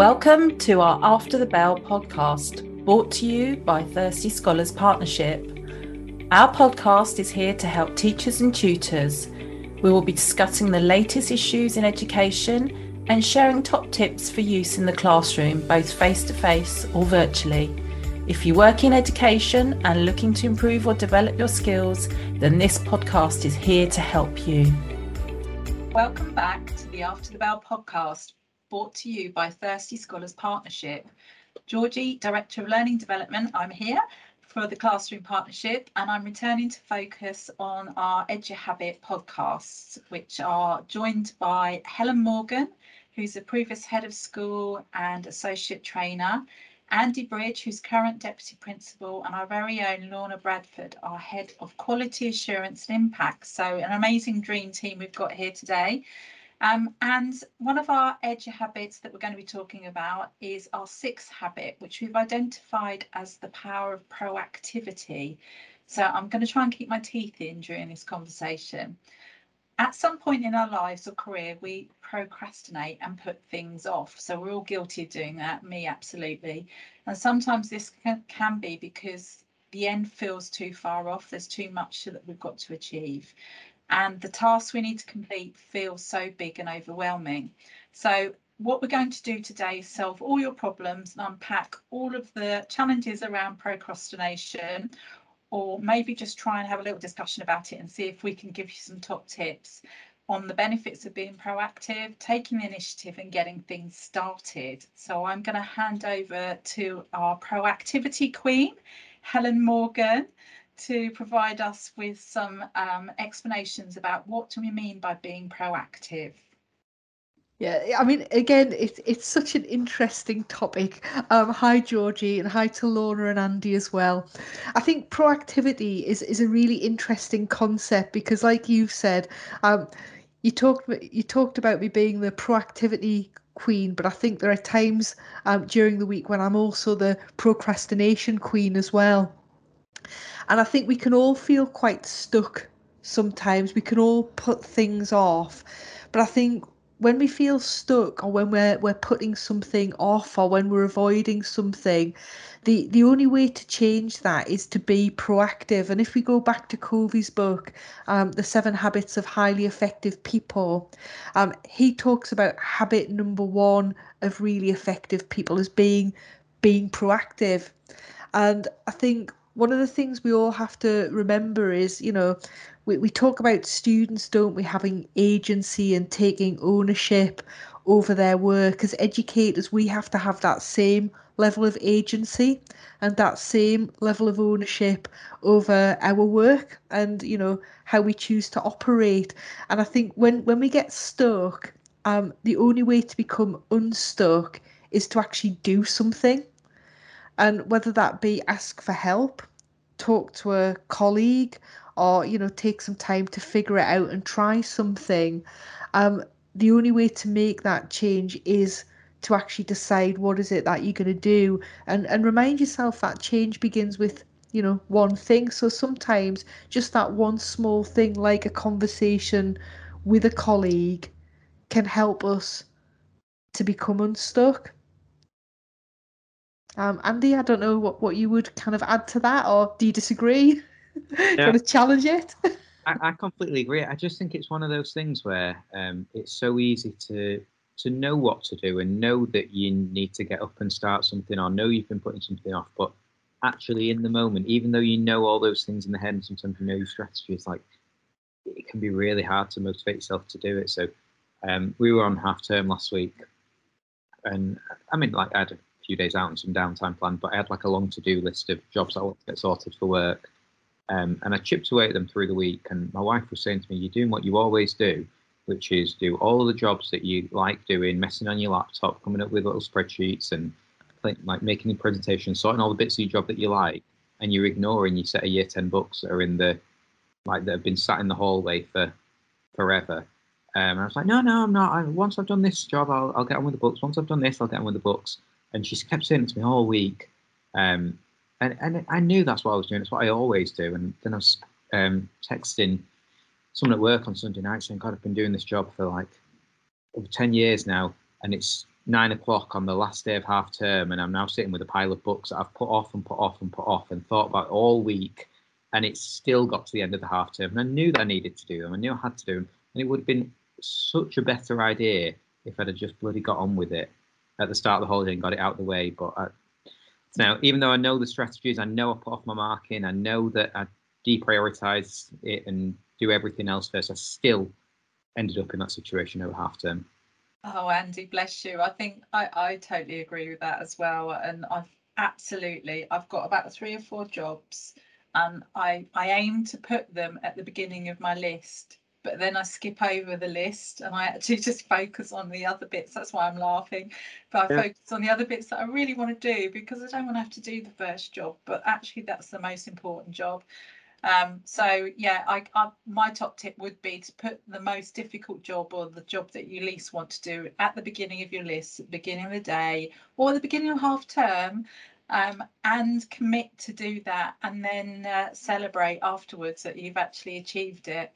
Welcome to our After the Bell podcast, brought to you by Thirsty Scholars Partnership. Our podcast is here to help teachers and tutors. We will be discussing the latest issues in education and sharing top tips for use in the classroom, both face to face or virtually. If you work in education and looking to improve or develop your skills, then this podcast is here to help you. Welcome back to the After the Bell podcast, brought to you by Thirsty Scholars Partnership. Georgie, Director of Learning Development, I'm here for the Classroom Partnership, and I'm returning to focus on our EduHabit podcasts, which are joined by Helen Morgan, who's a previous head of school and associate trainer, Andy Bridge, who's current deputy principal, and our very own Lorna Bradford, our head of quality assurance and impact. So, an amazing dream team we've got here today. Um, and one of our EduHabits that we're going to be talking about is our sixth habit, which we've identified as the power of proactivity. So I'm going to try and keep my teeth in during this conversation. At some point in our lives or career, we procrastinate and put things off. So we're all guilty of doing that, me absolutely. And sometimes this can, can be because the end feels too far off, there's too much that we've got to achieve and the tasks we need to complete feel so big and overwhelming. So what we're going to do today is solve all your problems and unpack all of the challenges around procrastination or maybe just try and have a little discussion about it and see if we can give you some top tips on the benefits of being proactive, taking the initiative and getting things started. So I'm going to hand over to our proactivity queen, Helen Morgan, to provide us with some um, explanations about what do we mean by being proactive. Yeah, I mean, again, it's it's such an interesting topic. Um, hi, Georgie, and hi to Lorna and Andy as well. I think proactivity is is a really interesting concept because, like you've said, um, you talked you talked about me being the proactivity queen, but I think there are times um, during the week when I'm also the procrastination queen as well. And I think we can all feel quite stuck sometimes. We can all put things off. But I think when we feel stuck or when we're we're putting something off or when we're avoiding something, the the only way to change that is to be proactive. And if we go back to Covey's book, um, The Seven Habits of Highly Effective People, um, he talks about habit number one of really effective people as being being proactive. And I think one of the things we all have to remember is, you know, we, we talk about students, don't we, having agency and taking ownership over their work. As educators, we have to have that same level of agency and that same level of ownership over our work and you know how we choose to operate and i think when when we get stuck um the only way to become unstuck is to actually do something and whether that be ask for help talk to a colleague or you know take some time to figure it out and try something um, the only way to make that change is to actually decide what is it that you're going to do and and remind yourself that change begins with you know one thing. So sometimes just that one small thing like a conversation with a colleague can help us to become unstuck um, Andy, I don't know what, what you would kind of add to that, or do you disagree? Yeah. Want to challenge it? I, I, completely agree. I just think it's one of those things where um, it's so easy to to know what to do and know that you need to get up and start something, or know you've been putting something off, but actually in the moment, even though you know all those things in the head and sometimes you know your strategy, it's like it can be really hard to motivate yourself to do it. So um, we were on half term last week, and I mean, like I had a few days out and some downtime planned, but I had like a long to do list of jobs I want to get sorted for work. Um, and I chipped away at them through the week. And my wife was saying to me, You're doing what you always do, which is do all of the jobs that you like doing, messing on your laptop, coming up with little spreadsheets and like making presentations, sorting all the bits of your job that you like, and you're ignoring your set of year 10 books that are in the, like, that have been sat in the hallway for forever. Um, I was like, no, no, I'm not. I, once I've done this job, I'll, I'll get on with the books. Once I've done this, I'll get on with the books and she kept saying it to me all week. Um, and, and I knew that's what I was doing. It's what I always do. And then I was um, texting someone at work on Sunday night saying, God, I've been doing this job for like over 10 years now. And it's nine o'clock on the last day of half term, and I'm now sitting with a pile of books that I've put off and put off and put off and thought about all week, and it's still got to the end of the half term, and I knew that I needed to do them. I knew I had to do them, and it would have been such a better idea if I'd have just bloody got on with it at the start of the holiday and got it out of the way. But uh, I, now, even though I know the strategies, I know I put off my marking, I know that I deprioritize it and do everything else first, I still ended up in that situation over half term. Oh, Andy, bless you. I think I, I totally agree with that as well. And I've absolutely, I've got about three or four jobs and I, I aim to put them at the beginning of my list, but then I skip over the list and I actually just focus on the other bits. That's why I'm laughing. But I yeah. focus on the other bits that I really want to do because I don't want to have to do the first job, but actually that's the most important job. Um, so yeah, I, I, my top tip would be to put the most difficult job or the job that you least want to do at the beginning of your list, at the beginning of the day, or the beginning of half term, um, and commit to do that, and then uh, celebrate afterwards that you've actually achieved it.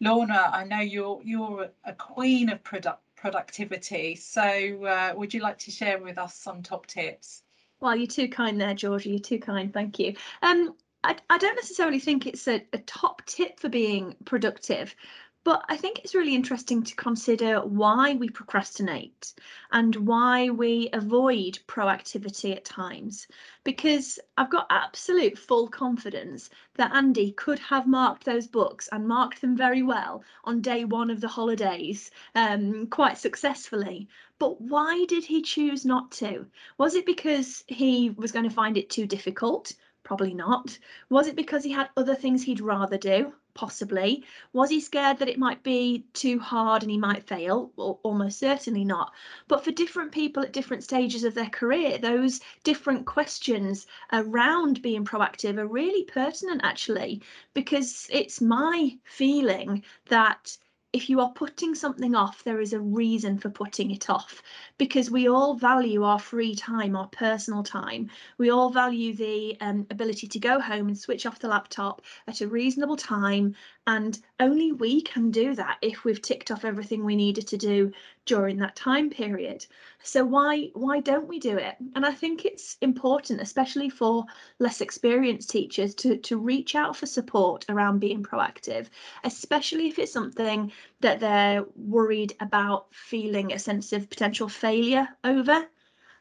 Lorna, I know you're you're a queen of product productivity. So uh, would you like to share with us some top tips? Well, you're too kind there, Georgia. You're too kind. Thank you. Um, I, I don't necessarily think it's a, a top tip for being productive, but I think it's really interesting to consider why we procrastinate and why we avoid proactivity at times. Because I've got absolute full confidence that Andy could have marked those books and marked them very well on day one of the holidays um, quite successfully. But why did he choose not to? Was it because he was going to find it too difficult? Probably not. Was it because he had other things he'd rather do? Possibly. Was he scared that it might be too hard and he might fail? Well, almost certainly not. But for different people at different stages of their career, those different questions around being proactive are really pertinent, actually, because it's my feeling that if you are putting something off, there is a reason for putting it off because we all value our free time, our personal time. We all value the um, ability to go home and switch off the laptop at a reasonable time. And only we can do that if we've ticked off everything we needed to do during that time period. So why why don't we do it? And I think it's important, especially for less experienced teachers, to, to reach out for support around being proactive, especially if it's something that they're worried about feeling a sense of potential failure over.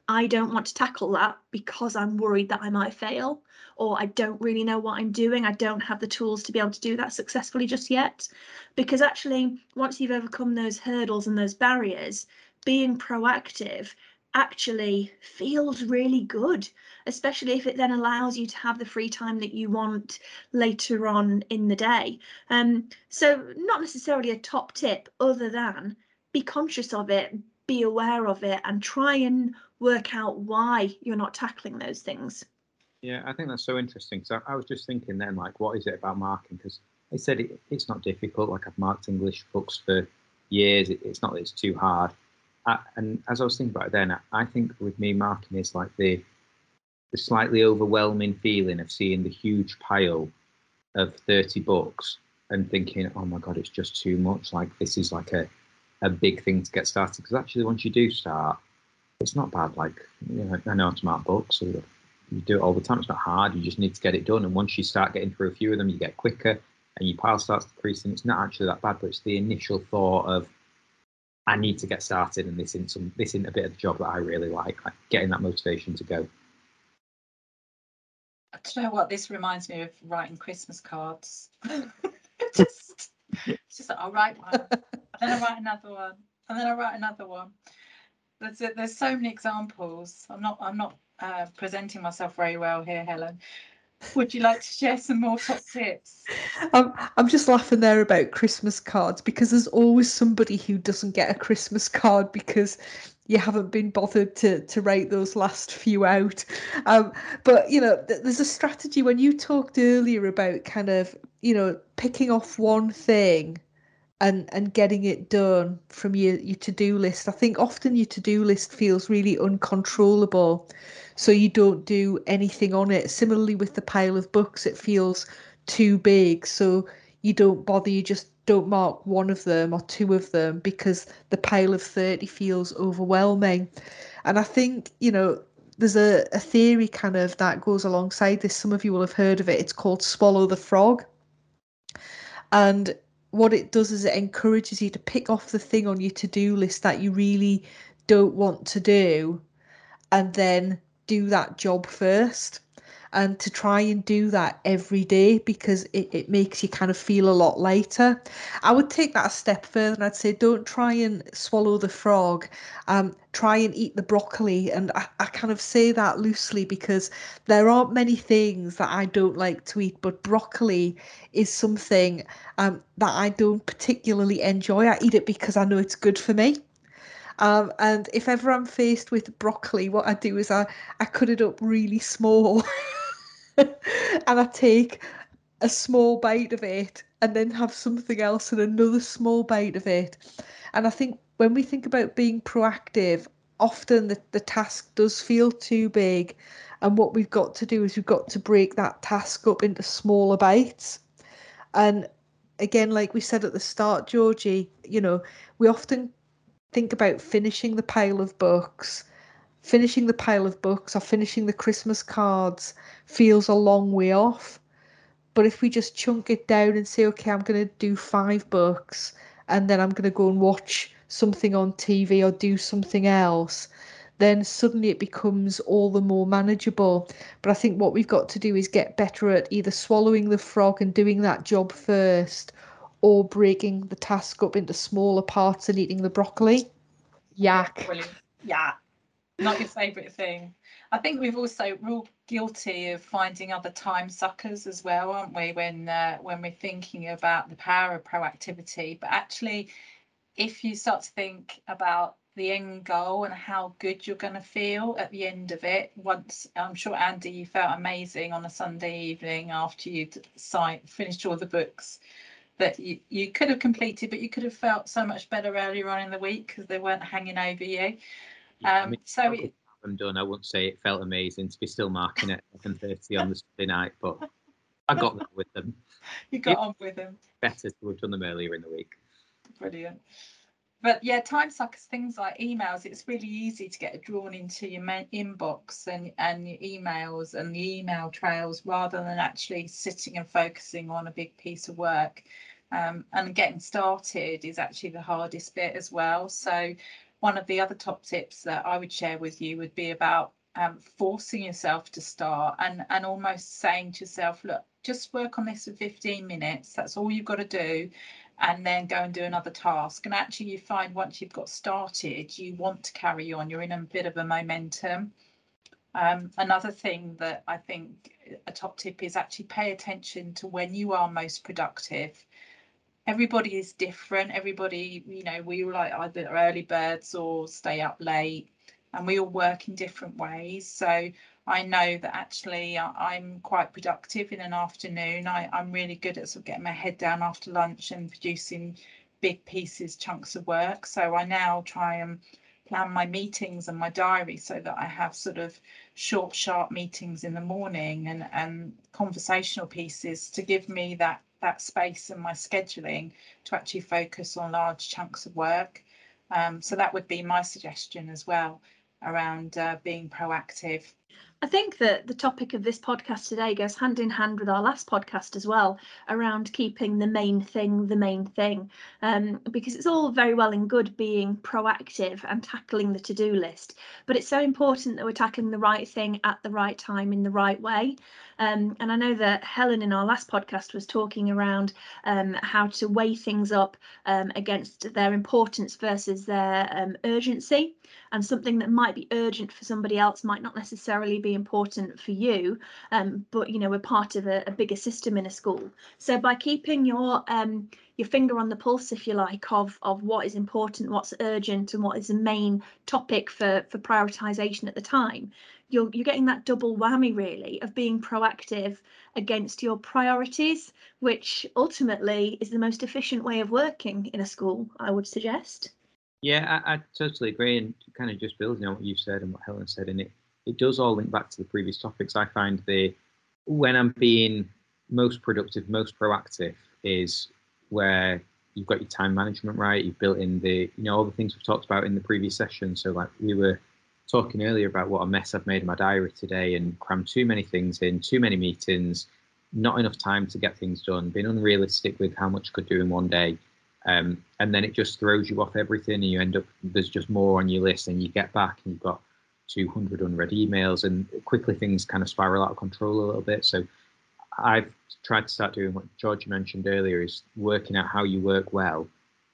I don't want to tackle that because I'm worried that I might fail, or I don't really know what I'm doing. I don't have the tools to be able to do that successfully just yet. Because actually, once you've overcome those hurdles and those barriers, being proactive actually feels really good, especially if it then allows you to have the free time that you want later on in the day. Um, so, not necessarily a top tip, other than be conscious of it, be aware of it, and try and work out why you're not tackling those things. Yeah, I think that's so interesting. So I was just thinking then, like, what is it about marking? Because I said it, it's not difficult. Like I've marked English books for years. It, it's not that it's too hard. I, and as I was thinking about it then, I think with me marking is like the the slightly overwhelming feeling of seeing the huge pile of 30 books and thinking, oh my God, it's just too much. Like this is like a, a big thing to get started. Because actually, once you do start, it's not bad. Like, you know, I know to mark books. So you do it all the time. It's not hard. You just need to get it done. And once you start getting through a few of them, you get quicker and your pile starts decreasing. It's not actually that bad, but it's the initial thought of, I need to get started, and this isn't some, this isn't a bit of the job that I really like, like getting that motivation to go. I Do you know what this reminds me of? Writing Christmas cards. just, just I'll write one, and then I write another one, and then I write another one. There's there's so many examples. I'm not I'm not uh, presenting myself very well here, Helen. Would you like to share some more top tips? I'm, I'm just laughing there about Christmas cards because there's always somebody who doesn't get a Christmas card because you haven't been bothered to to write those last few out. Um, but you know, th- there's a strategy when you talked earlier about kind of you know picking off one thing and and getting it done from your your to-do list. I think often your to-do list feels really uncontrollable so you don't do anything on it. Similarly with the pile of books, it feels too big, so you don't bother. You just don't mark one of them or two of them because the pile of 30 feels overwhelming. And I think, you know, there's a, a theory kind of that goes alongside this. Some of you will have heard of it. It's called swallow the frog. And what it does is it encourages you to pick off the thing on your to-do list that you really don't want to do and then do that job first and to try and do that every day because it, it makes you kind of feel a lot lighter. I would take that a step further and I'd say don't try and swallow the frog, um, try and eat the broccoli. And I, I kind of say that loosely because there aren't many things that I don't like to eat, but broccoli is something um, that I don't particularly enjoy. I eat it because I know it's good for me. Um, and if ever I'm faced with broccoli, what I do is I, I cut it up really small and I take a small bite of it and then have something else and another small bite of it. And I think when we think about being proactive, often the, the task does feel too big. And what we've got to do is we've got to break that task up into smaller bites. And again, like we said at the start, Georgie, you know, we often think about finishing the pile of books, finishing the pile of books or finishing the Christmas cards feels a long way off. But if we just chunk it down and say, okay, I'm going to do five books and then I'm going to go and watch something on TV or do something else, then suddenly it becomes all the more manageable. But I think what we've got to do is get better at either swallowing the frog and doing that job first or breaking the task up into smaller parts and eating the broccoli. Yak. Yeah. Not your favourite thing. I think we've also we're all guilty of finding other time suckers as well, aren't we? When uh, when we're thinking about the power of proactivity, but actually, if you start to think about the end goal and how good you're going to feel at the end of it, once I'm sure Andy, you felt amazing on a Sunday evening after you'd signed, finished all the books that you, you could have completed, but you could have felt so much better earlier on in the week because they weren't hanging over you. Um, I mean, so it, I'm done. I wouldn't say it felt amazing to be still marking it at 10:30 on the Sunday night, but I got there with them. You got on with them. Better to have done them earlier in the week. Brilliant. But yeah, time suckers, things like emails, it's really easy to get drawn into your inbox and, and your emails and the email trails rather than actually sitting and focusing on a big piece of work. Um, and getting started is actually the hardest bit as well. So one of the other top tips that I would share with you would be about um, forcing yourself to start and, and almost saying to yourself, look, just work on this for 15 minutes. That's all you've got to do. And then go and do another task. And actually, you find once you've got started, you want to carry on. You're in a bit of a momentum. Um, another thing that I think a top tip is actually pay attention to when you are most productive everybody is different. Everybody, you know, we like either early birds or stay up late, and we all work in different ways. So I know that actually I'm quite productive in an afternoon. I, I'm really good at sort of getting my head down after lunch and producing big pieces, chunks of work. So I now try and plan my meetings and my diary so that I have sort of short, sharp meetings in the morning and, and conversational pieces to give me that that space in my scheduling to actually focus on large chunks of work. Um, so that would be my suggestion as well around uh, being proactive. I think that the topic of this podcast today goes hand in hand with our last podcast as well, around keeping the main thing the main thing. Um, because it's all very well and good being proactive and tackling the to do list, but it's so important that we're tackling the right thing at the right time in the right way. Um, and I know that Helen in our last podcast was talking around um, how to weigh things up um, against their importance versus their um, urgency. And something that might be urgent for somebody else might not necessarily be important for you, um, but you know we're part of a, a, bigger system in a school. So by keeping your um, your finger on the pulse, if you like, of of what is important, what's urgent, and what is the main topic for for prioritization at the time, you're you're getting that double whammy really of being proactive against your priorities, which ultimately is the most efficient way of working in a school, I would suggest. Yeah, I, I totally agree, and kind of just building on what you said and what Helen said, and it it does all link back to the previous topics. I find the when I'm being most productive, most proactive is where you've got your time management right. You've built in the you know all the things we've talked about in the previous session. So like we were talking earlier about what a mess I've made in my diary today and crammed too many things in, too many meetings, not enough time to get things done, being unrealistic with how much you could do in one day. Um, and then it just throws you off everything and you end up there's just more on your list and you get back and you've got 200 unread emails and quickly things kind of spiral out of control a little bit. So i've tried to start doing what george mentioned earlier is working out how you work well.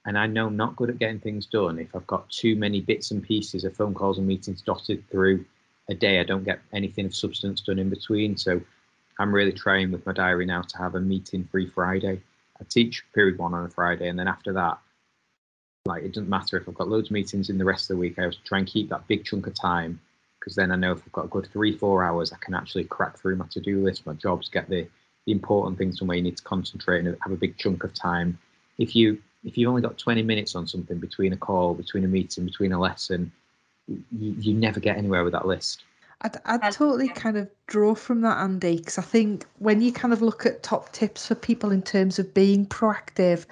And i know I'm not good at getting things done. If i've got too many bits and pieces of phone calls and meetings dotted through a day i don't get anything of substance done in between. So i'm really trying with my diary now to have a meeting free friday I teach period one on a Friday, and then after that, like it doesn't matter if I've got loads of meetings in the rest of the week. I try and keep that big chunk of time because then I know if I've got a good three, four hours, I can actually crack through my to-do list, my jobs, get the, the important things from where you need to concentrate and have a big chunk of time. If you if you've only got 20 minutes on something between a call, between a meeting, between a lesson, you, you never get anywhere with that list. I'd, I'd totally kind of draw from that, Andy, because I think when you kind of look at top tips for people in terms of being proactive,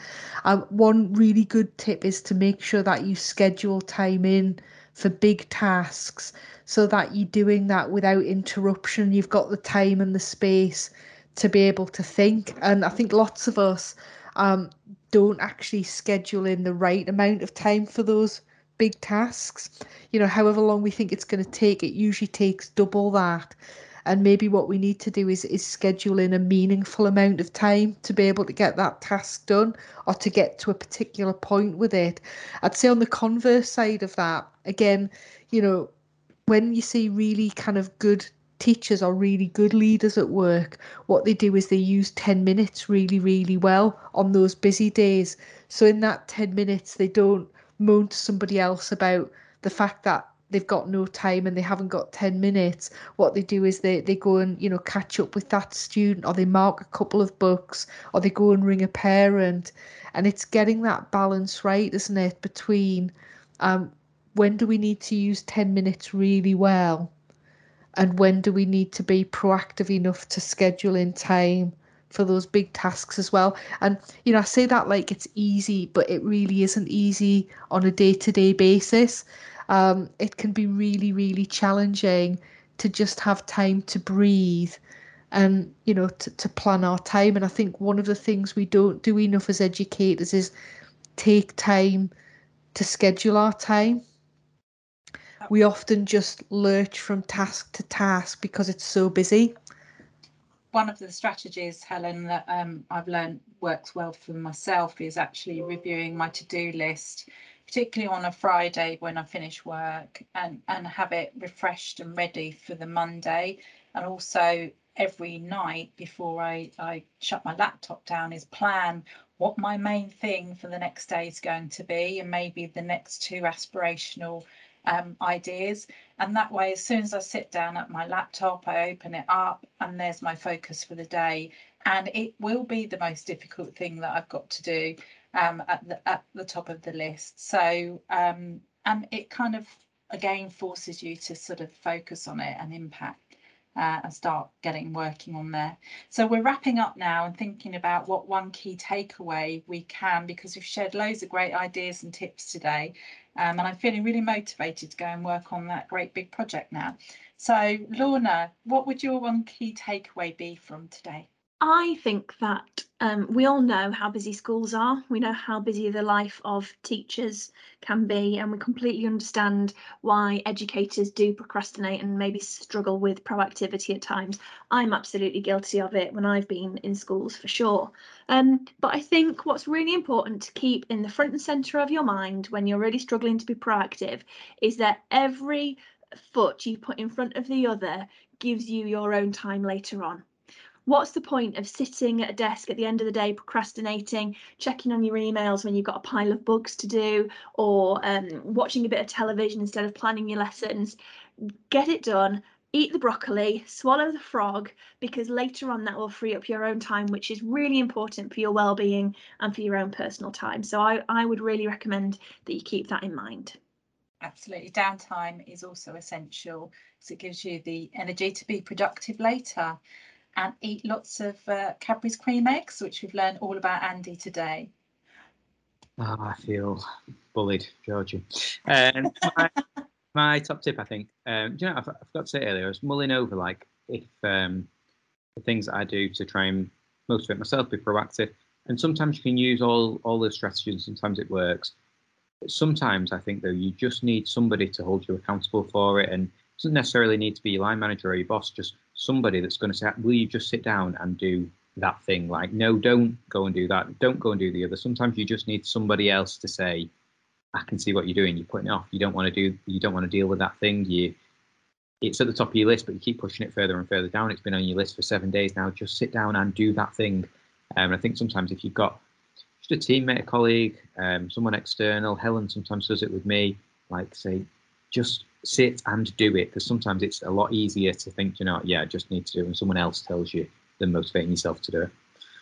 um, one really good tip is to make sure that you schedule time in for big tasks so that you're doing that without interruption. You've got the time and the space to be able to think. And I think lots of us um, don't actually schedule in the right amount of time for those big tasks. You know, however long we think it's going to take, it usually takes double that. And maybe what we need to do is is schedule in a meaningful amount of time to be able to get that task done or to get to a particular point with it. I'd say on the converse side of that, again, you know, when you see really kind of good teachers or really good leaders at work, what they do is they use 10 minutes really, really well on those busy days. So in that 10 minutes, they don't moan to somebody else about the fact that they've got no time and they haven't got 10 minutes. What they do is they they go and you know catch up with that student or they mark a couple of books or they go and ring a parent. And it's getting that balance right isn't it between um when do we need to use 10 minutes really well? And when do we need to be proactive enough to schedule in time for those big tasks as well. And you know, I say that like it's easy, but it really isn't easy on a day-to-day basis. Um, it can be really, really challenging to just have time to breathe and you know to, to plan our time and i think one of the things we don't do enough as educators is take time to schedule our time we often just lurch from task to task because it's so busy one of the strategies, Helen, that um, I've learned works well for myself is actually reviewing my to-do list, particularly on a Friday when I finish work and, and have it refreshed and ready for the Monday. And also every night before I, I shut my laptop down is plan what my main thing for the next day is going to be and maybe the next two aspirational um, ideas. And that way, as soon as I sit down at my laptop, I open it up and there's my focus for the day. And it will be the most difficult thing that I've got to do um, at the at the top of the list. So um, and it kind of again forces you to sort of focus on it and impact uh, and start getting working on there. So we're wrapping up now and thinking about what one key takeaway we can because we've shared loads of great ideas and tips today. Um, and I'm feeling really motivated to go and work on that great big project now. So Lorna, what would your one key takeaway be from today? I think that um, we all know how busy schools are. We know how busy the life of teachers can be, and we completely understand why educators do procrastinate and maybe struggle with proactivity at times. I'm absolutely guilty of it when I've been in schools for sure. Um, but I think what's really important to keep in the front and centre of your mind when you're really struggling to be proactive is that every foot you put in front of the other gives you your own time later on what's the point of sitting at a desk at the end of the day procrastinating checking on your emails when you've got a pile of books to do or um, watching a bit of television instead of planning your lessons? Get it done eat the broccoli swallow the frog because later on that will free up your own time which is really important for your well-being and for your own personal time. So i, I would really recommend that you keep that in mind. Absolutely. Downtime is also essential because it gives you the energy to be productive later and eat lots of uh, Cadbury's cream eggs, which we've learned all about Andy today. Oh, I feel bullied, Georgie. Um, my, my, top tip, I think, um, do you know, I, forgot to say earlier, I was mulling over like if um, the things that I do to try and motivate myself, be proactive. And sometimes you can use all all those strategies. And sometimes it works. But sometimes I think though you just need somebody to hold you accountable for it, and it doesn't necessarily need to be your line manager or your boss. Just somebody that's going to say, "Will you just sit down and do that thing?" Like, no, don't go and do that. Don't go and do the other. Sometimes you just need somebody else to say, "I can see what you're doing. You're putting it off. You don't want to do. You don't want to deal with that thing. You." It's at the top of your list, but you keep pushing it further and further down. It's been on your list for seven days now. Just sit down and do that thing um, I think sometimes if you've got just a teammate, a colleague, um, someone external, Helen sometimes does it with me, like say, just sit and do it. Because sometimes it's a lot easier to think, you know, yeah, I just need to do it, and someone else tells you than motivating yourself to do it.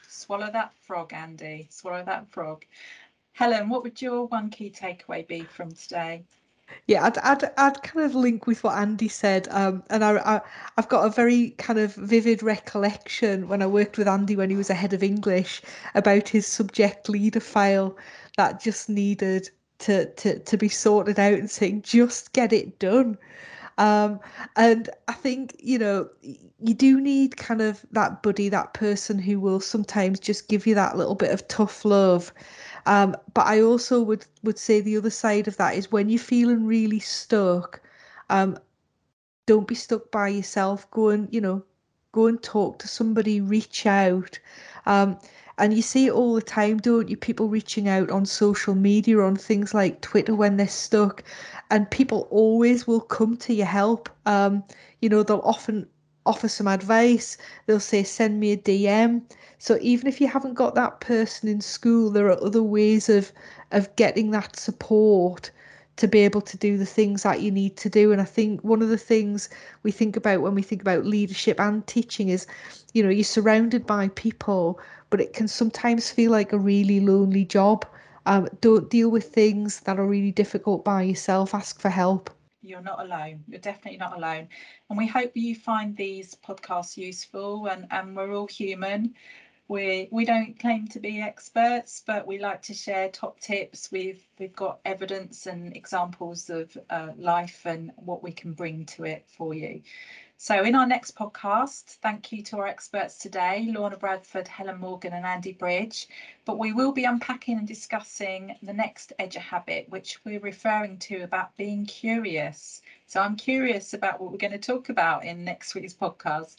Swallow that frog, Andy. Swallow that frog. Helen, what would your one key takeaway be from today? Yeah, I'd, I'd, I'd kind of link with what Andy said. Um, and I, I, I've got a very kind of vivid recollection when I worked with Andy when he was a head of English about his subject leader file that just needed to, to, to be sorted out and saying, just get it done. Um, and I think, you know, you do need kind of that buddy, that person who will sometimes just give you that little bit of tough love um, but I also would would say the other side of that is when you're feeling really stuck, um, don't be stuck by yourself. Go and you know, go and talk to somebody. Reach out. And you see it all the time, don't you? People reaching out on social media, on things like Twitter when they're stuck, and people always will come to your help. Um, you know, they'll often offer some advice. They'll say, send me a DM. So even if you haven't got that person in school, there are other ways of of getting that support to be able to do the things that you need to do. And I think one of the things we think about when we think about leadership and teaching is, you know, you're surrounded by people, but it can sometimes feel like a really lonely job. Um, don't deal with things that are really difficult by yourself. Ask for help. You're not alone. You're definitely not alone. And we hope you find these podcasts useful and, and we're all human we we don't claim to be experts, but we like to share top tips. We've we've got evidence and examples of uh, life and what we can bring to it for you. So in our next podcast, thank you to our experts today, Lorna Bradford, Helen Morgan and Andy Bridge. But we will be unpacking and discussing the next EduHabit, which we're referring to about being curious. So I'm curious about what we're going to talk about in next week's podcast.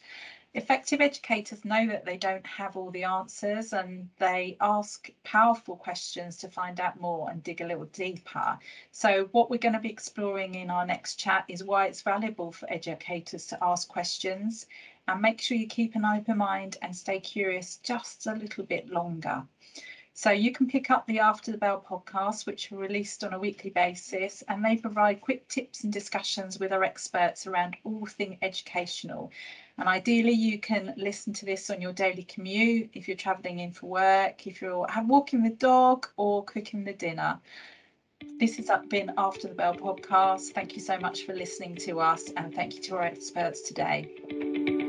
Effective educators know that they don't have all the answers and they ask powerful questions to find out more and dig a little deeper. So what we're going to be exploring in our next chat is why it's valuable for educators to ask questions and make sure you keep an open mind and stay curious just a little bit longer. So you can pick up the After the Bell podcast, which are released on a weekly basis, and they provide quick tips and discussions with our experts around all things educational. And ideally, you can listen to this on your daily commute, if you're travelling in for work, if you're walking the dog or cooking the dinner. This has uh, been After the Bell podcast. Thank you so much for listening to us, and thank you to our experts today.